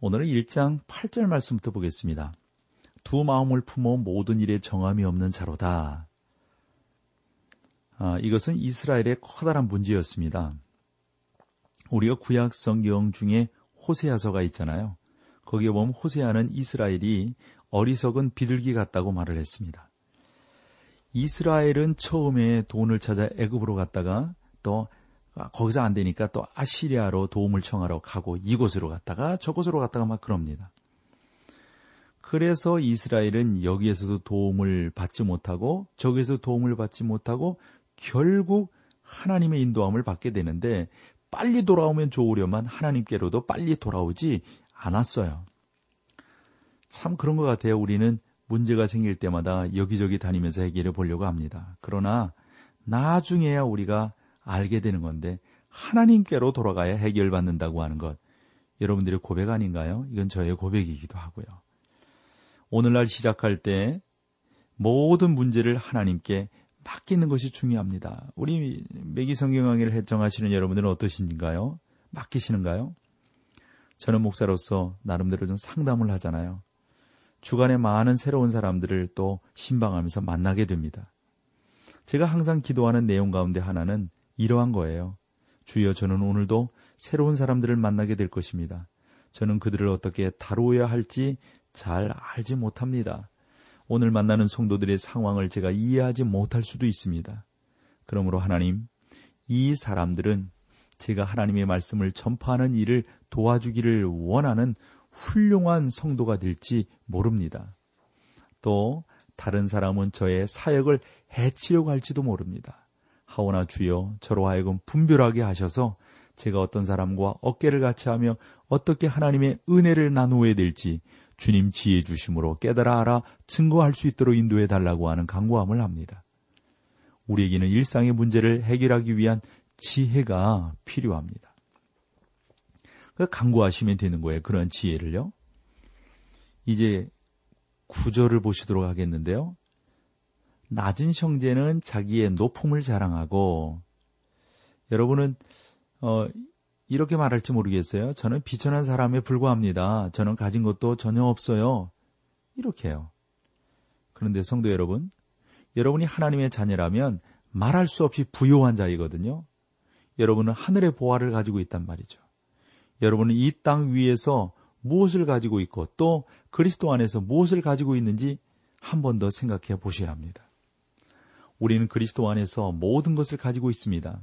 오늘은 1장 8절 말씀부터 보겠습니다. 두 마음을 품어 모든 일에 정함이 없는 자로다. 아, 이것은 이스라엘의 커다란 문제였습니다. 우리가 구약 성경 중에 호세아서가 있잖아요. 거기에 보면 호세아는 이스라엘이 어리석은 비둘기 같다고 말을 했습니다. 이스라엘은 처음에 돈을 찾아 애굽으로 갔다가 또 거기서 안 되니까 또 아시리아로 도움을 청하러 가고 이곳으로 갔다가 저곳으로 갔다가 막 그럽니다. 그래서 이스라엘은 여기에서도 도움을 받지 못하고 저기에서 도움을 받지 못하고 결국 하나님의 인도함을 받게 되는데 빨리 돌아오면 좋으려만 하나님께로도 빨리 돌아오지 않았어요. 참 그런 것 같아요. 우리는 문제가 생길 때마다 여기저기 다니면서 해결해 보려고 합니다. 그러나 나중에야 우리가 알게 되는 건데 하나님께로 돌아가야 해결받는다고 하는 것 여러분들의 고백 아닌가요? 이건 저의 고백이기도 하고요. 오늘날 시작할 때 모든 문제를 하나님께 맡기는 것이 중요합니다. 우리 매기 성경 강의를 해정하시는 여러분들은 어떠신가요? 맡기시는가요? 저는 목사로서 나름대로 좀 상담을 하잖아요. 주간에 많은 새로운 사람들을 또 신방하면서 만나게 됩니다. 제가 항상 기도하는 내용 가운데 하나는 이러한 거예요. 주여 저는 오늘도 새로운 사람들을 만나게 될 것입니다. 저는 그들을 어떻게 다루어야 할지 잘 알지 못합니다. 오늘 만나는 성도들의 상황을 제가 이해하지 못할 수도 있습니다. 그러므로 하나님, 이 사람들은 제가 하나님의 말씀을 전파하는 일을 도와주기를 원하는 훌륭한 성도가 될지 모릅니다. 또 다른 사람은 저의 사역을 해치려고 할지도 모릅니다. 하오나 주여 저로 하여금 분별하게 하셔서 제가 어떤 사람과 어깨를 같이 하며 어떻게 하나님의 은혜를 나누어야 될지 주님 지혜 주심으로 깨달아 알아 증거할 수 있도록 인도해 달라고 하는 강구함을 합니다. 우리에게는 일상의 문제를 해결하기 위한 지혜가 필요합니다. 그 강구하시면 되는 거예요. 그런 지혜를요. 이제 구절을 보시도록 하겠는데요. 낮은 형제는 자기의 높음을 자랑하고 여러분은 어, 이렇게 말할지 모르겠어요. 저는 비천한 사람에 불과합니다. 저는 가진 것도 전혀 없어요. 이렇게요. 그런데 성도 여러분, 여러분이 하나님의 자녀라면 말할 수 없이 부요한 자이거든요. 여러분은 하늘의 보화를 가지고 있단 말이죠. 여러분은 이 땅 위에서 무엇을 가지고 있고 또 그리스도 안에서 무엇을 가지고 있는지 한 번 더 생각해 보셔야 합니다. 우리는 그리스도 안에서 모든 것을 가지고 있습니다.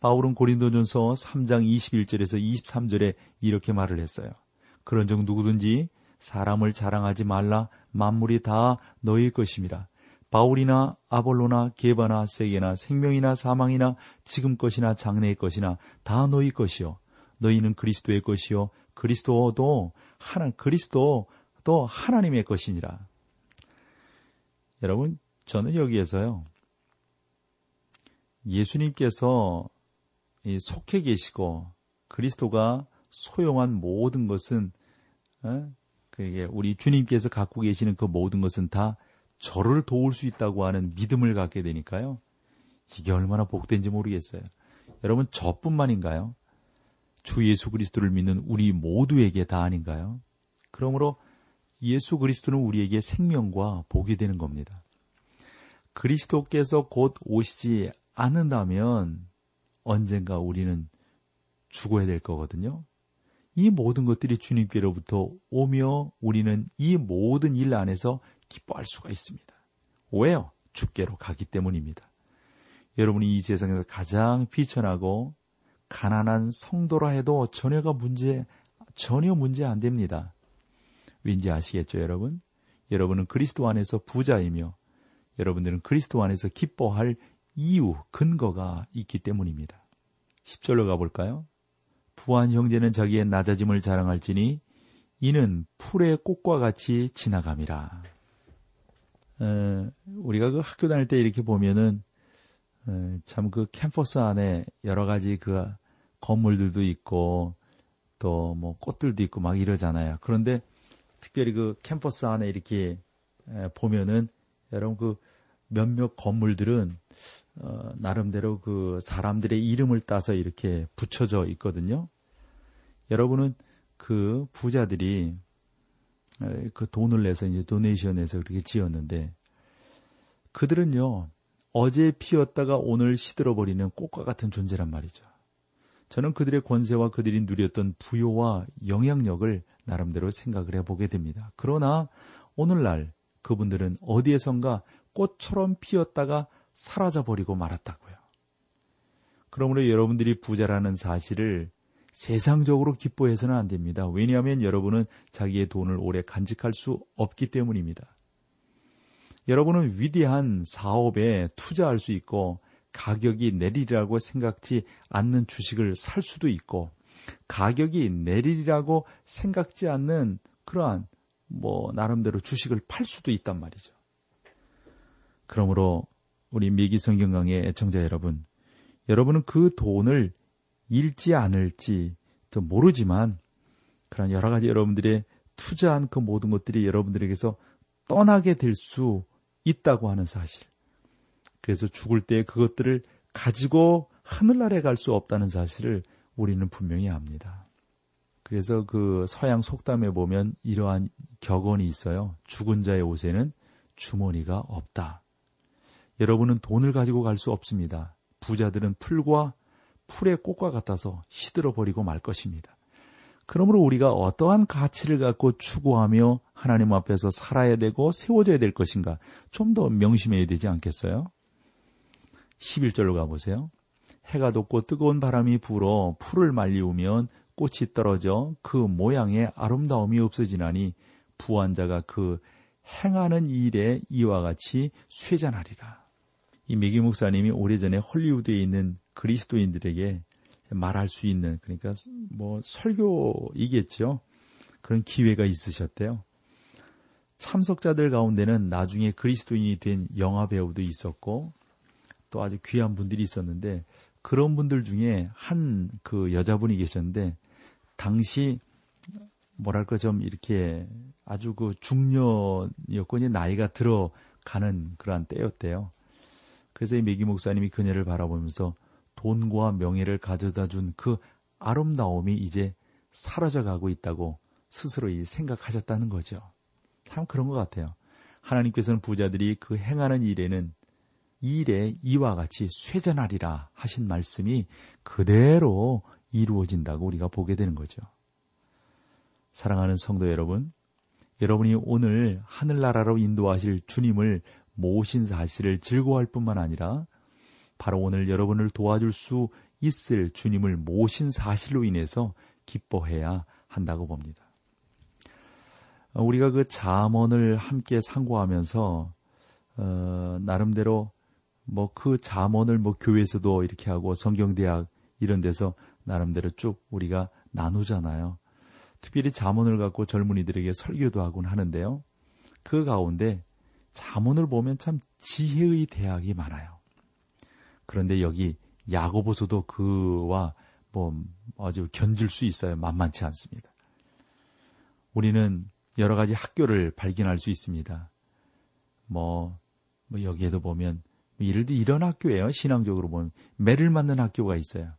바울은 고린도전서 3장 21절에서 23절에 이렇게 말을 했어요. 그런즉 누구든지 사람을 자랑하지 말라 만물이 다 너희 것임이라. 바울이나 아볼로나 게바나 세계나 생명이나 사망이나 지금 것이나 장래의 것이나 다 너희 것이요. 너희는 그리스도의 것이요. 그리스도도 하나 그리스도도 하나님의 것이니라. 여러분, 저는 여기에서요. 예수님께서 속해 계시고 그리스도가 소용한 모든 것은 어? 그게 우리 주님께서 갖고 계시는 그 모든 것은 다 저를 도울 수 있다고 하는 믿음을 갖게 되니까요. 이게 얼마나 복된지 모르겠어요. 여러분 저뿐만인가요? 주 예수 그리스도를 믿는 우리 모두에게 다 아닌가요? 그러므로 예수 그리스도는 우리에게 생명과 복이 되는 겁니다. 그리스도께서 곧 오시지 않는다면 언젠가 우리는 죽어야 될 거거든요. 이 모든 것들이 주님께로부터 오며 우리는 이 모든 일 안에서 기뻐할 수가 있습니다. 왜요? 주께로 가기 때문입니다. 여러분이 이 세상에서 가장 비천하고 가난한 성도라 해도 전혀가 문제, 전혀 문제 안 됩니다. 왠지 아시겠죠, 여러분? 여러분은 그리스도 안에서 부자이며 여러분들은 그리스도 안에서 기뻐할 이유, 근거가 있기 때문입니다. 10절로 가볼까요? 부한 형제는 자기의 낮아짐을 자랑할지니 이는 풀의 꽃과 같이 지나감이라. 에, 우리가 그 학교 다닐 때 이렇게 보면은 참 그 캠퍼스 안에 여러 가지 그 건물들도 있고 또 뭐 꽃들도 있고 막 이러잖아요. 그런데 특별히 그 캠퍼스 안에 이렇게 보면은 여러분 그 몇몇 건물들은 어, 나름대로 그 사람들의 이름을 따서 이렇게 붙여져 있거든요. 여러분은 그 부자들이 그 돈을 내서 이제 도네이션에서 그렇게 지었는데 그들은요 어제 피었다가 오늘 시들어버리는 꽃과 같은 존재란 말이죠. 저는 그들의 권세와 그들이 누렸던 부요와 영향력을 나름대로 생각을 해보게 됩니다. 그러나 오늘날 그분들은 어디에선가 꽃처럼 피었다가 사라져버리고 말았다고요. 그러므로 여러분들이 부자라는 사실을 세상적으로 기뻐해서는 안 됩니다. 왜냐하면 여러분은 자기의 돈을 오래 간직할 수 없기 때문입니다. 여러분은 위대한 사업에 투자할 수 있고 가격이 내리리라고 생각지 않는 주식을 살 수도 있고 가격이 내리리라고 생각지 않는 그러한 뭐 나름대로 주식을 팔 수도 있단 말이죠. 그러므로 우리 미기 성경 강의 애청자 여러분, 여러분은 그 돈을 잃지 않을지 또 모르지만 그런 여러 가지 여러분들의 투자한 그 모든 것들이 여러분들에게서 떠나게 될 수 있다고 하는 사실. 그래서 죽을 때 그것들을 가지고 하늘나라에 갈 수 없다는 사실을 우리는 분명히 압니다. 그래서 그 서양 속담에 보면 이러한 격언이 있어요. 죽은 자의 옷에는 주머니가 없다. 여러분은 돈을 가지고 갈 수 없습니다. 부자들은 풀과 풀의 꽃과 같아서 시들어 버리고 말 것입니다. 그러므로 우리가 어떠한 가치를 갖고 추구하며 하나님 앞에서 살아야 되고 세워져야 될 것인가 좀 더 명심해야 되지 않겠어요? 11절로 가보세요. 해가 돋고 뜨거운 바람이 불어 풀을 말리우면 꽃이 떨어져 그 모양의 아름다움이 없어지나니 부한 자가 그 행하는 일에 이와 같이 쇠잔하리라. 이 메기 목사님이 오래전에 헐리우드에 있는 그리스도인들에게 말할 수 있는 그러니까 뭐 설교이겠죠. 그런 기회가 있으셨대요. 참석자들 가운데는 나중에 그리스도인이 된 영화 배우도 있었고 또 아주 귀한 분들이 있었는데 그런 분들 중에 한 그 여자분이 계셨는데 당시 뭐랄까 좀 이렇게 아주 그 중년이었고 이제 나이가 들어가는 그러한 때였대요. 그래서 이 메기 목사님이 그녀를 바라보면서 돈과 명예를 가져다 준 그 아름다움이 이제 사라져 가고 있다고 스스로 생각하셨다는 거죠. 참 그런 것 같아요. 하나님께서는 부자들이 그 행하는 일에는 일에 이와 같이 쇠전하리라 하신 말씀이 그대로 이루어진다고 우리가 보게 되는 거죠. 사랑하는 성도 여러분, 여러분이 오늘 하늘나라로 인도하실 주님을 모신 사실을 즐거워할 뿐만 아니라 바로 오늘 여러분을 도와줄 수 있을 주님을 모신 사실로 인해서 기뻐해야 한다고 봅니다. 우리가 그 잠언을 함께 상고하면서 어, 나름대로 뭐 그 잠언을 뭐 교회에서도 이렇게 하고 성경대학 이런 데서 나름대로 쭉 우리가 나누잖아요. 특별히 잠언을 갖고 젊은이들에게 설교도 하곤 하는데요. 그 가운데 잠언을 보면 참 지혜의 대학이 많아요. 그런데 여기 야고보서도 그와 뭐 아주 견줄 수 있어요. 만만치 않습니다. 우리는 여러 가지 학교를 발견할 수 있습니다. 뭐, 뭐 여기에도 보면 예를 들어 이런 학교예요. 신앙적으로 보면 매를 맞는 학교가 있어요.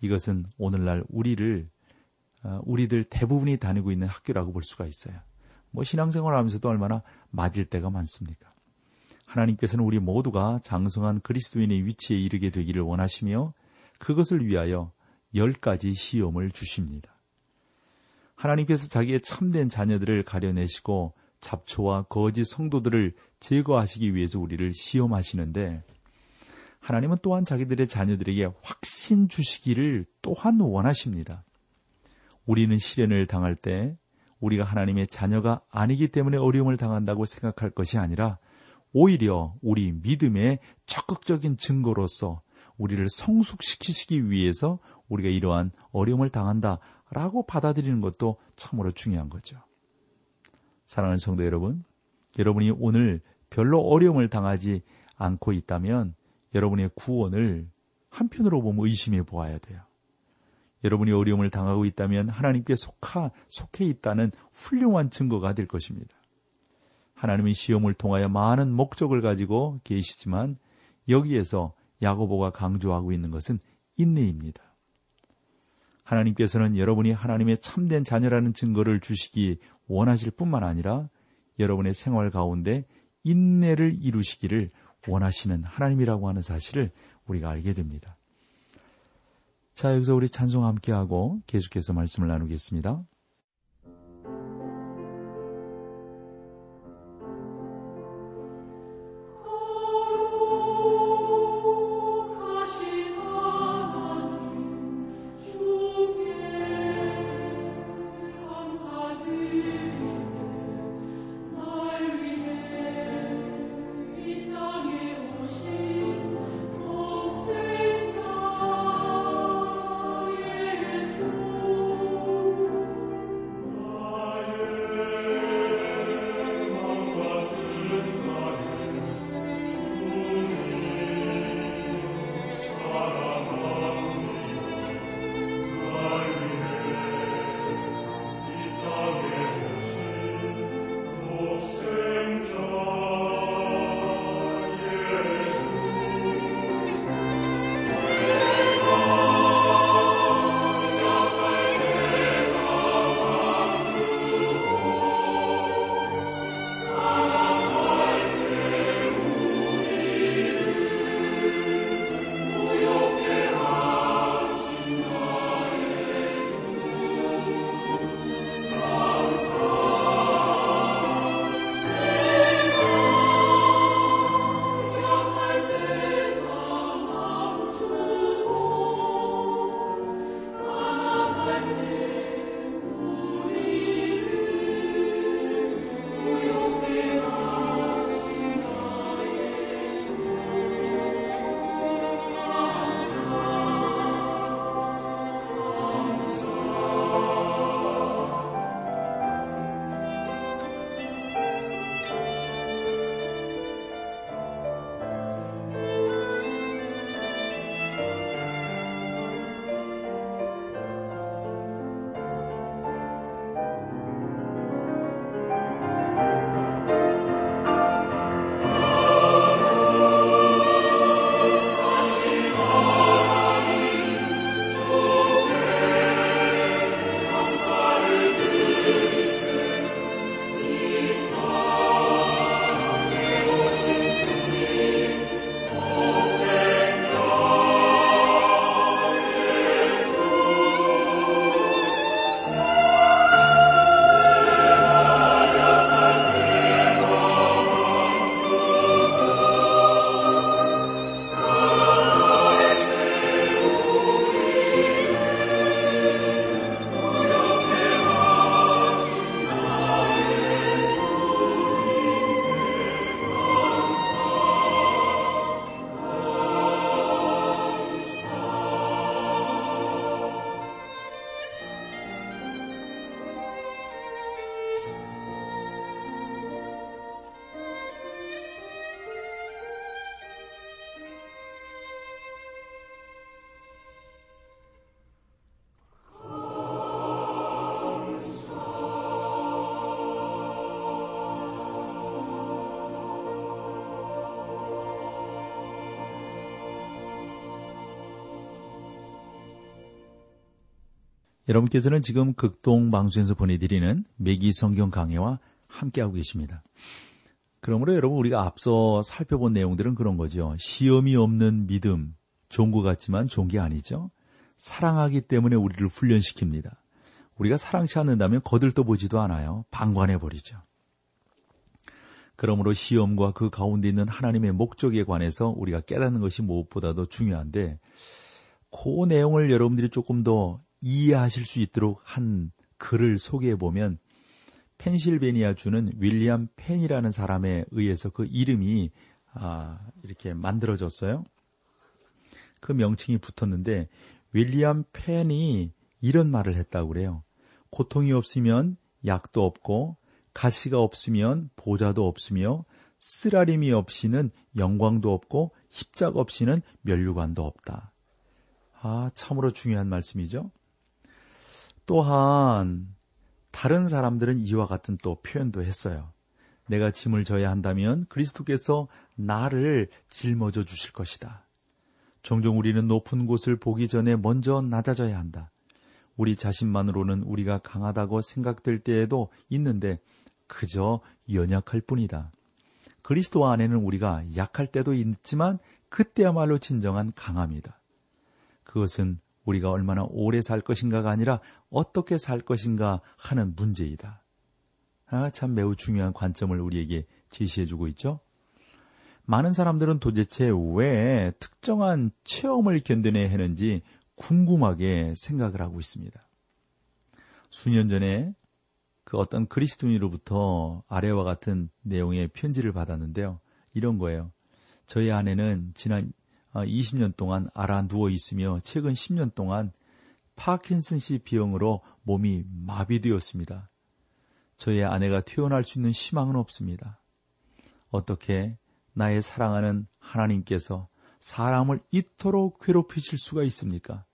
이것은 오늘날 우리를 어, 우리들 대부분이 다니고 있는 학교라고 볼 수가 있어요. 뭐 신앙생활 하면서도 얼마나 맞을 때가 많습니까? 하나님께서는 우리 모두가 장성한 그리스도인의 위치에 이르게 되기를 원하시며 그것을 위하여 열 가지 시험을 주십니다. 하나님께서 자기의 참된 자녀들을 가려내시고 잡초와 거짓 성도들을 제거하시기 위해서 우리를 시험하시는데 하나님은 또한 자기들의 자녀들에게 확신 주시기를 또한 원하십니다. 우리는 시련을 당할 때 우리가 하나님의 자녀가 아니기 때문에 어려움을 당한다고 생각할 것이 아니라 오히려 우리 믿음의 적극적인 증거로서 우리를 성숙시키시기 위해서 우리가 이러한 어려움을 당한다라고 받아들이는 것도 참으로 중요한 거죠. 사랑하는 성도 여러분, 여러분이 오늘 별로 어려움을 당하지 않고 있다면 여러분의 구원을 한편으로 보면 의심해 보아야 돼요. 여러분이 어려움을 당하고 있다면 하나님께 속하, 속해 있다는 훌륭한 증거가 될 것입니다. 하나님의 시험을 통하여 많은 목적을 가지고 계시지만 여기에서 야고보가 강조하고 있는 것은 인내입니다. 하나님께서는 여러분이 하나님의 참된 자녀라는 증거를 주시기 원하실 뿐만 아니라 여러분의 생활 가운데 인내를 이루시기를 원하시는 하나님이라고 하는 사실을 우리가 알게 됩니다. 자, 여기서 우리 찬송 함께하고 계속해서 말씀을 나누겠습니다. 여러분께서는 지금 극동 방송에서 보내드리는 매기 성경 강해와 함께하고 계십니다. 그러므로 여러분 우리가 앞서 살펴본 내용들은 그런 거죠. 시험이 없는 믿음, 것 같지만 게 아니죠. 사랑하기 때문에 우리를 훈련시킵니다. 우리가 사랑치 않는다면 거들떠 보지도 않아요. 방관해 버리죠. 그러므로 시험과 그 가운데 있는 하나님의 목적에 관해서 우리가 깨닫는 것이 무엇보다도 중요한데 그 내용을 여러분들이 조금 더 이해하실 수 있도록 한 글을 소개해 보면 펜실베니아 주는 윌리엄 펜이라는 사람에 의해서 그 이름이 아, 이렇게 만들어졌어요. 그 명칭이 붙었는데 윌리엄 펜이 이런 말을 했다고 그래요. 고통이 없으면 약도 없고 가시가 없으면 보좌도 없으며 쓰라림이 없이는 영광도 없고 십자가 없이는 면류관도 없다. 아, 참으로 중요한 말씀이죠. 또한 다른 사람들은 이와 같은 또 표현도 했어요. 내가 짐을 져야 한다면 그리스도께서 나를 짊어져 주실 것이다. 종종 우리는 높은 곳을 보기 전에 먼저 낮아져야 한다. 우리 자신만으로는 우리가 강하다고 생각될 때에도 있는데 그저 연약할 뿐이다. 그리스도 안에는 우리가 약할 때도 있지만 그때야말로 진정한 강함이다. 그것은 우리가 얼마나 오래 살 것인가가 아니라 어떻게 살 것인가 하는 문제이다. 아, 참 매우 중요한 관점을 우리에게 제시해주고 있죠. 많은 사람들은 도대체 왜 특정한 체험을 견뎌내야 하는지 궁금하게 생각을 하고 있습니다. 수년 전에 그 어떤 그리스도인으로부터 아래와 같은 내용의 편지를 받았는데요. 이런 거예요. 저희 아내는 지난 20년 동안 알아 누워 있으며 최근 10년 동안 파킨슨씨 비형으로 몸이 마비되었습니다. 저희 아내가 퇴원할 수 있는 희망은 없습니다. 어떻게 나의 사랑하는 하나님께서 사람을 이토록 괴롭히실 수가 있습니까?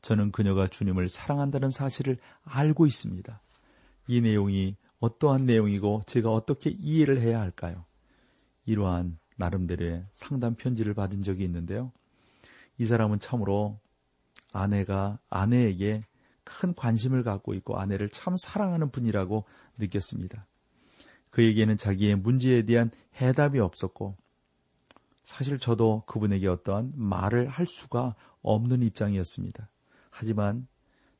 저는 그녀가 주님을 사랑한다는 사실을 알고 있습니다. 이 내용이 어떠한 내용이고 제가 어떻게 이해를 해야 할까요? 이러한 나름대로의 상담 편지를 받은 적이 있는데요. 이 사람은 참으로 아내가 아내에게 큰 관심을 갖고 있고 아내를 참 사랑하는 분이라고 느꼈습니다. 그에게는 자기의 문제에 대한 해답이 없었고 사실 저도 그분에게 어떠한 말을 할 수가 없는 입장이었습니다. 하지만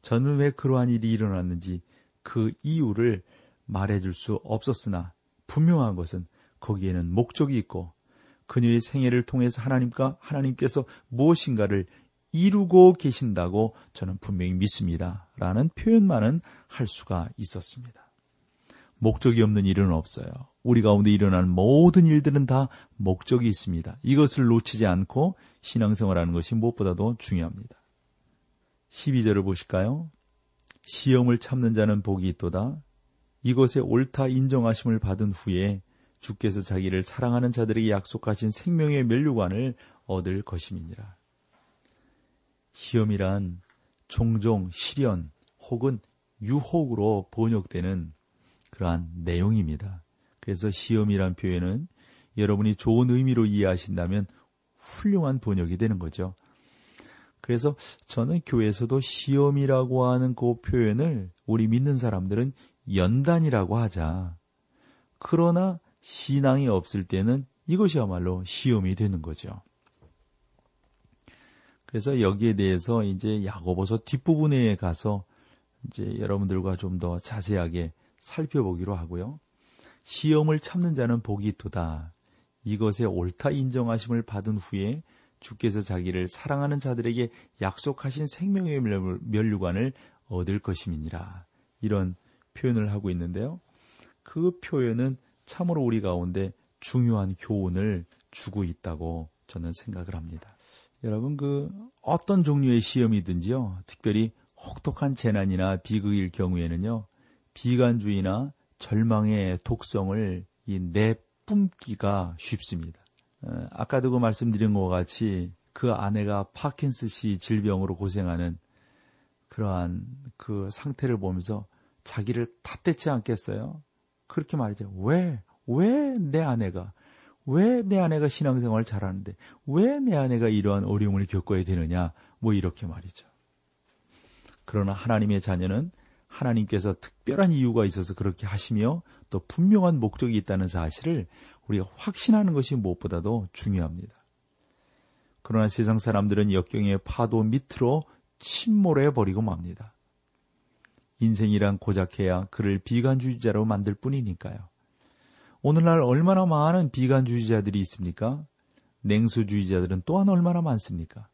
저는 왜 그러한 일이 일어났는지 그 이유를 말해줄 수 없었으나 분명한 것은 거기에는 목적이 있고 그녀의 생애를 통해서 하나님과 하나님께서 무엇인가를 이루고 계신다고 저는 분명히 믿습니다. 라는 표현만은 할 수가 있었습니다. 목적이 없는 일은 없어요. 우리 가운데 일어나는 모든 일들은 다 목적이 있습니다. 이것을 놓치지 않고 신앙생활하는 것이 무엇보다도 중요합니다. 12절을 보실까요? 시험을 참는 자는 복이 있도다. 이것에 옳다 인정하심을 받은 후에 주께서 자기를 사랑하는 자들에게 약속하신 생명의 멸류관을 얻을 것임이니라. 시험이란 종종 시련 혹은 유혹으로 번역되는 그러한 내용입니다. 그래서 시험이란 표현은 여러분이 좋은 의미로 이해하신다면 훌륭한 번역이 되는 거죠. 그래서 저는 교회에서도 시험이라고 하는 그 표현을 우리 믿는 사람들은 연단이라고 하자. 그러나 신앙이 없을 때는 이것이야말로 시험이 되는 거죠. 그래서 여기에 대해서 이제 야고보서 뒷부분에 가서 이제 여러분들과 좀 더 자세하게 살펴보기로 하고요. 시험을 참는 자는 복이 있도다. 이것에 옳다 인정하심을 받은 후에 주께서 자기를 사랑하는 자들에게 약속하신 생명의 멸류관을 얻을 것임이니라. 이런 표현을 하고 있는데요. 그 표현은 참으로 우리 가운데 중요한 교훈을 주고 있다고 저는 생각을 합니다. 여러분, 그 어떤 종류의 시험이든지요, 특별히 혹독한 재난이나 비극일 경우에는요, 비관주의나 절망의 독성을 이 내뿜기가 쉽습니다. 어, 아까도 그 말씀드린 것 같이 그 아내가 파킨스시 질병으로 고생하는 그러한 그 상태를 보면서 자기를 탓대지 않겠어요? 그렇게 말이죠. 왜, 왜 내 아내가, 왜 내 아내가 신앙생활을 잘하는데, 왜 내 아내가 이러한 어려움을 겪어야 되느냐, 뭐 이렇게 말이죠. 그러나 하나님의 자녀는 하나님께서 특별한 이유가 있어서 그렇게 하시며 또 분명한 목적이 있다는 사실을 우리가 확신하는 것이 무엇보다도 중요합니다. 그러나 세상 사람들은 역경의 파도 밑으로 침몰해 버리고 맙니다. 인생이란 고작해야 그를 비관주의자로 만들 뿐이니까요. 오늘날 얼마나 많은 비관주의자들이 있습니까? 냉소주의자들은 또한 얼마나 많습니까?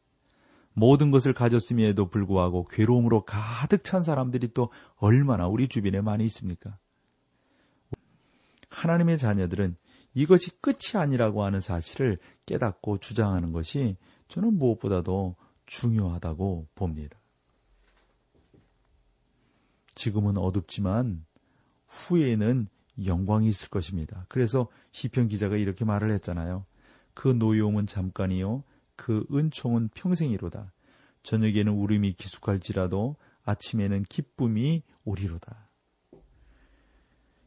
모든 것을 가졌음에도 불구하고 괴로움으로 가득 찬 사람들이 또 얼마나 우리 주변에 많이 있습니까? 하나님의 자녀들은 이것이 끝이 아니라고 하는 사실을 깨닫고 주장하는 것이 저는 무엇보다도 중요하다고 봅니다. 지금은 어둡지만 후에는 영광이 있을 것입니다. 그래서 시편 기자가 이렇게 말을 했잖아요. 그 노여움은 잠깐이요 그 은총은 평생이로다. 저녁에는 울음이 기숙할지라도 아침에는 기쁨이 오리로다.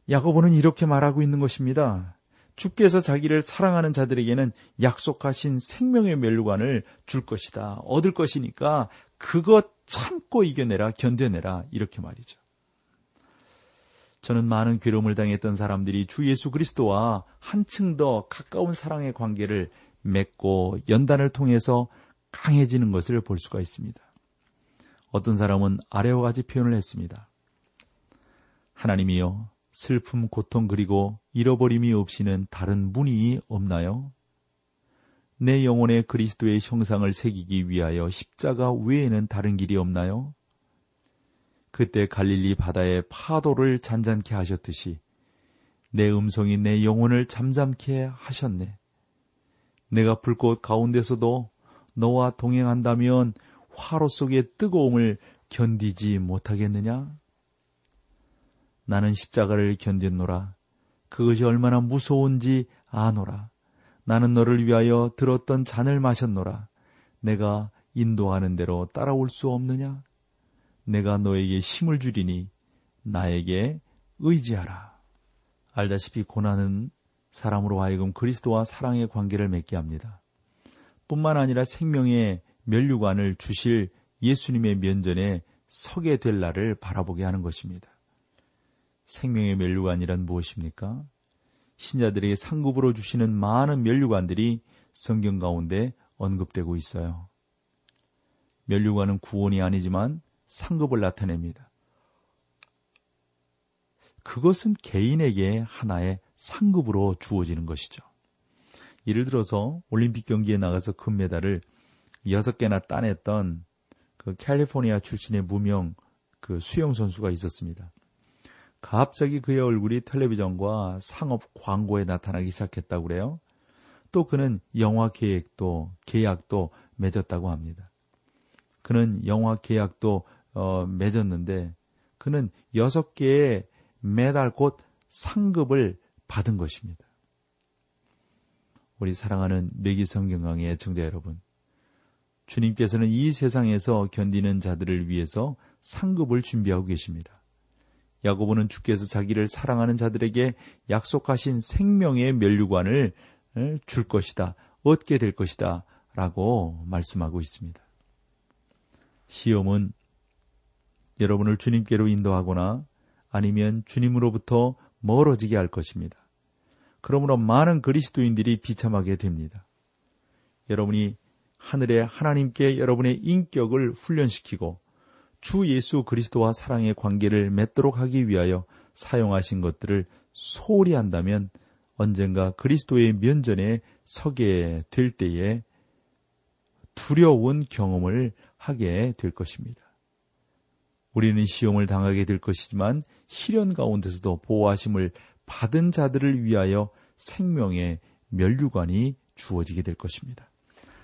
야고보는 이렇게 말하고 있는 것입니다. 주께서 자기를 사랑하는 자들에게는 약속하신 생명의 멸류관을 줄 것이다. 얻을 것이니까 그것 참고 이겨내라, 견뎌내라. 이렇게 말이죠. 저는 많은 괴로움을 당했던 사람들이 주 예수 그리스도와 한층 더 가까운 사랑의 관계를 맺고 연단을 통해서 강해지는 것을 볼 수가 있습니다. 어떤 사람은 아래와 같이 표현을 했습니다. 하나님이여 슬픔, 고통 그리고 잃어버림이 없이는 다른 문이 없나요? 내 영혼에 그리스도의 형상을 새기기 위하여 십자가 외에는 다른 길이 없나요? 그때 갈릴리 바다의 파도를 잔잔케 하셨듯이 내 음성이 내 영혼을 잠잠케 하셨네. 내가 불꽃 가운데서도 너와 동행한다면 화로 속의 뜨거움을 견디지 못하겠느냐? 나는 십자가를 견딘노라. 그것이 얼마나 무서운지 아노라. 나는 너를 위하여 들었던 잔을 마셨노라. 내가 인도하는 대로 따라올 수 없느냐? 내가 너에게 힘을 주리니 나에게 의지하라. 알다시피 고난은 사람으로 하여금 그리스도와 사랑의 관계를 맺게 합니다. 뿐만 아니라 생명의 면류관을 주실 예수님의 면전에 서게 될 날을 바라보게 하는 것입니다. 생명의 멸류관이란 무엇입니까? 신자들에게 상급으로 주시는 많은 멸류관들이 성경 가운데 언급되고 있어요. 멸류관은 구원이 아니지만 상급을 나타냅니다. 그것은 개인에게 하나의 상급으로 주어지는 것이죠. 예를 들어서 올림픽 경기에 나가서 금메달을 여섯 개나 따냈던 그 캘리포니아 출신의 무명 그 수영 선수가 있었습니다. 갑자기 그의 얼굴이 텔레비전과 상업 광고에 나타나기 시작했다고 그래요. 또 그는 영화 계획도 계약도 맺었다고 합니다. 그는 영화 계약도 어, 맺었는데 그는 여섯 개의 메달 곧 상급을 받은 것입니다. 우리 사랑하는 매기 성경강의 애청자 여러분, 주님께서는 이 세상에서 견디는 자들을 위해서 상급을 준비하고 계십니다. 야고보는 주께서 자기를 사랑하는 자들에게 약속하신 생명의 면류관을 줄 것이다, 얻게 될 것이다, 라고 말씀하고 있습니다. 시험은 여러분을 주님께로 인도하거나 아니면 주님으로부터 멀어지게 할 것입니다. 그러므로 많은 그리스도인들이 비참하게 됩니다. 여러분이 하늘의 하나님께 여러분의 인격을 훈련시키고 주 예수 그리스도와 사랑의 관계를 맺도록 하기 위하여 사용하신 것들을 소홀히 한다면 언젠가 그리스도의 면전에 서게 될 때에 두려운 경험을 하게 될 것입니다. 우리는 시험을 당하게 될 것이지만 시련 가운데서도 보호하심을 받은 자들을 위하여 생명의 면류관이 주어지게 될 것입니다.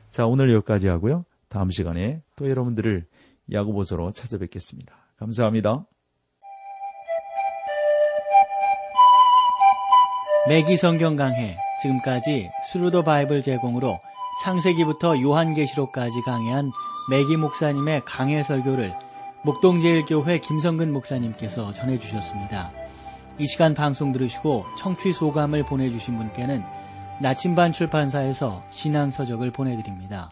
자, 오늘 여기까지 하고요. 다음 시간에 또 여러분들을 야고보서로 찾아뵙겠습니다. 감사합니다. 맥기 성경 강해 지금까지 Through the Bible 제공으로 창세기부터 요한계시록까지 강해한 맥기 목사님의 강해 설교를 목동제일교회 김성근 목사님께서 전해주셨습니다. 이 시간 방송 들으시고 청취 소감을 보내주신 분께는 나침반 출판사에서 신앙서적을 보내드립니다.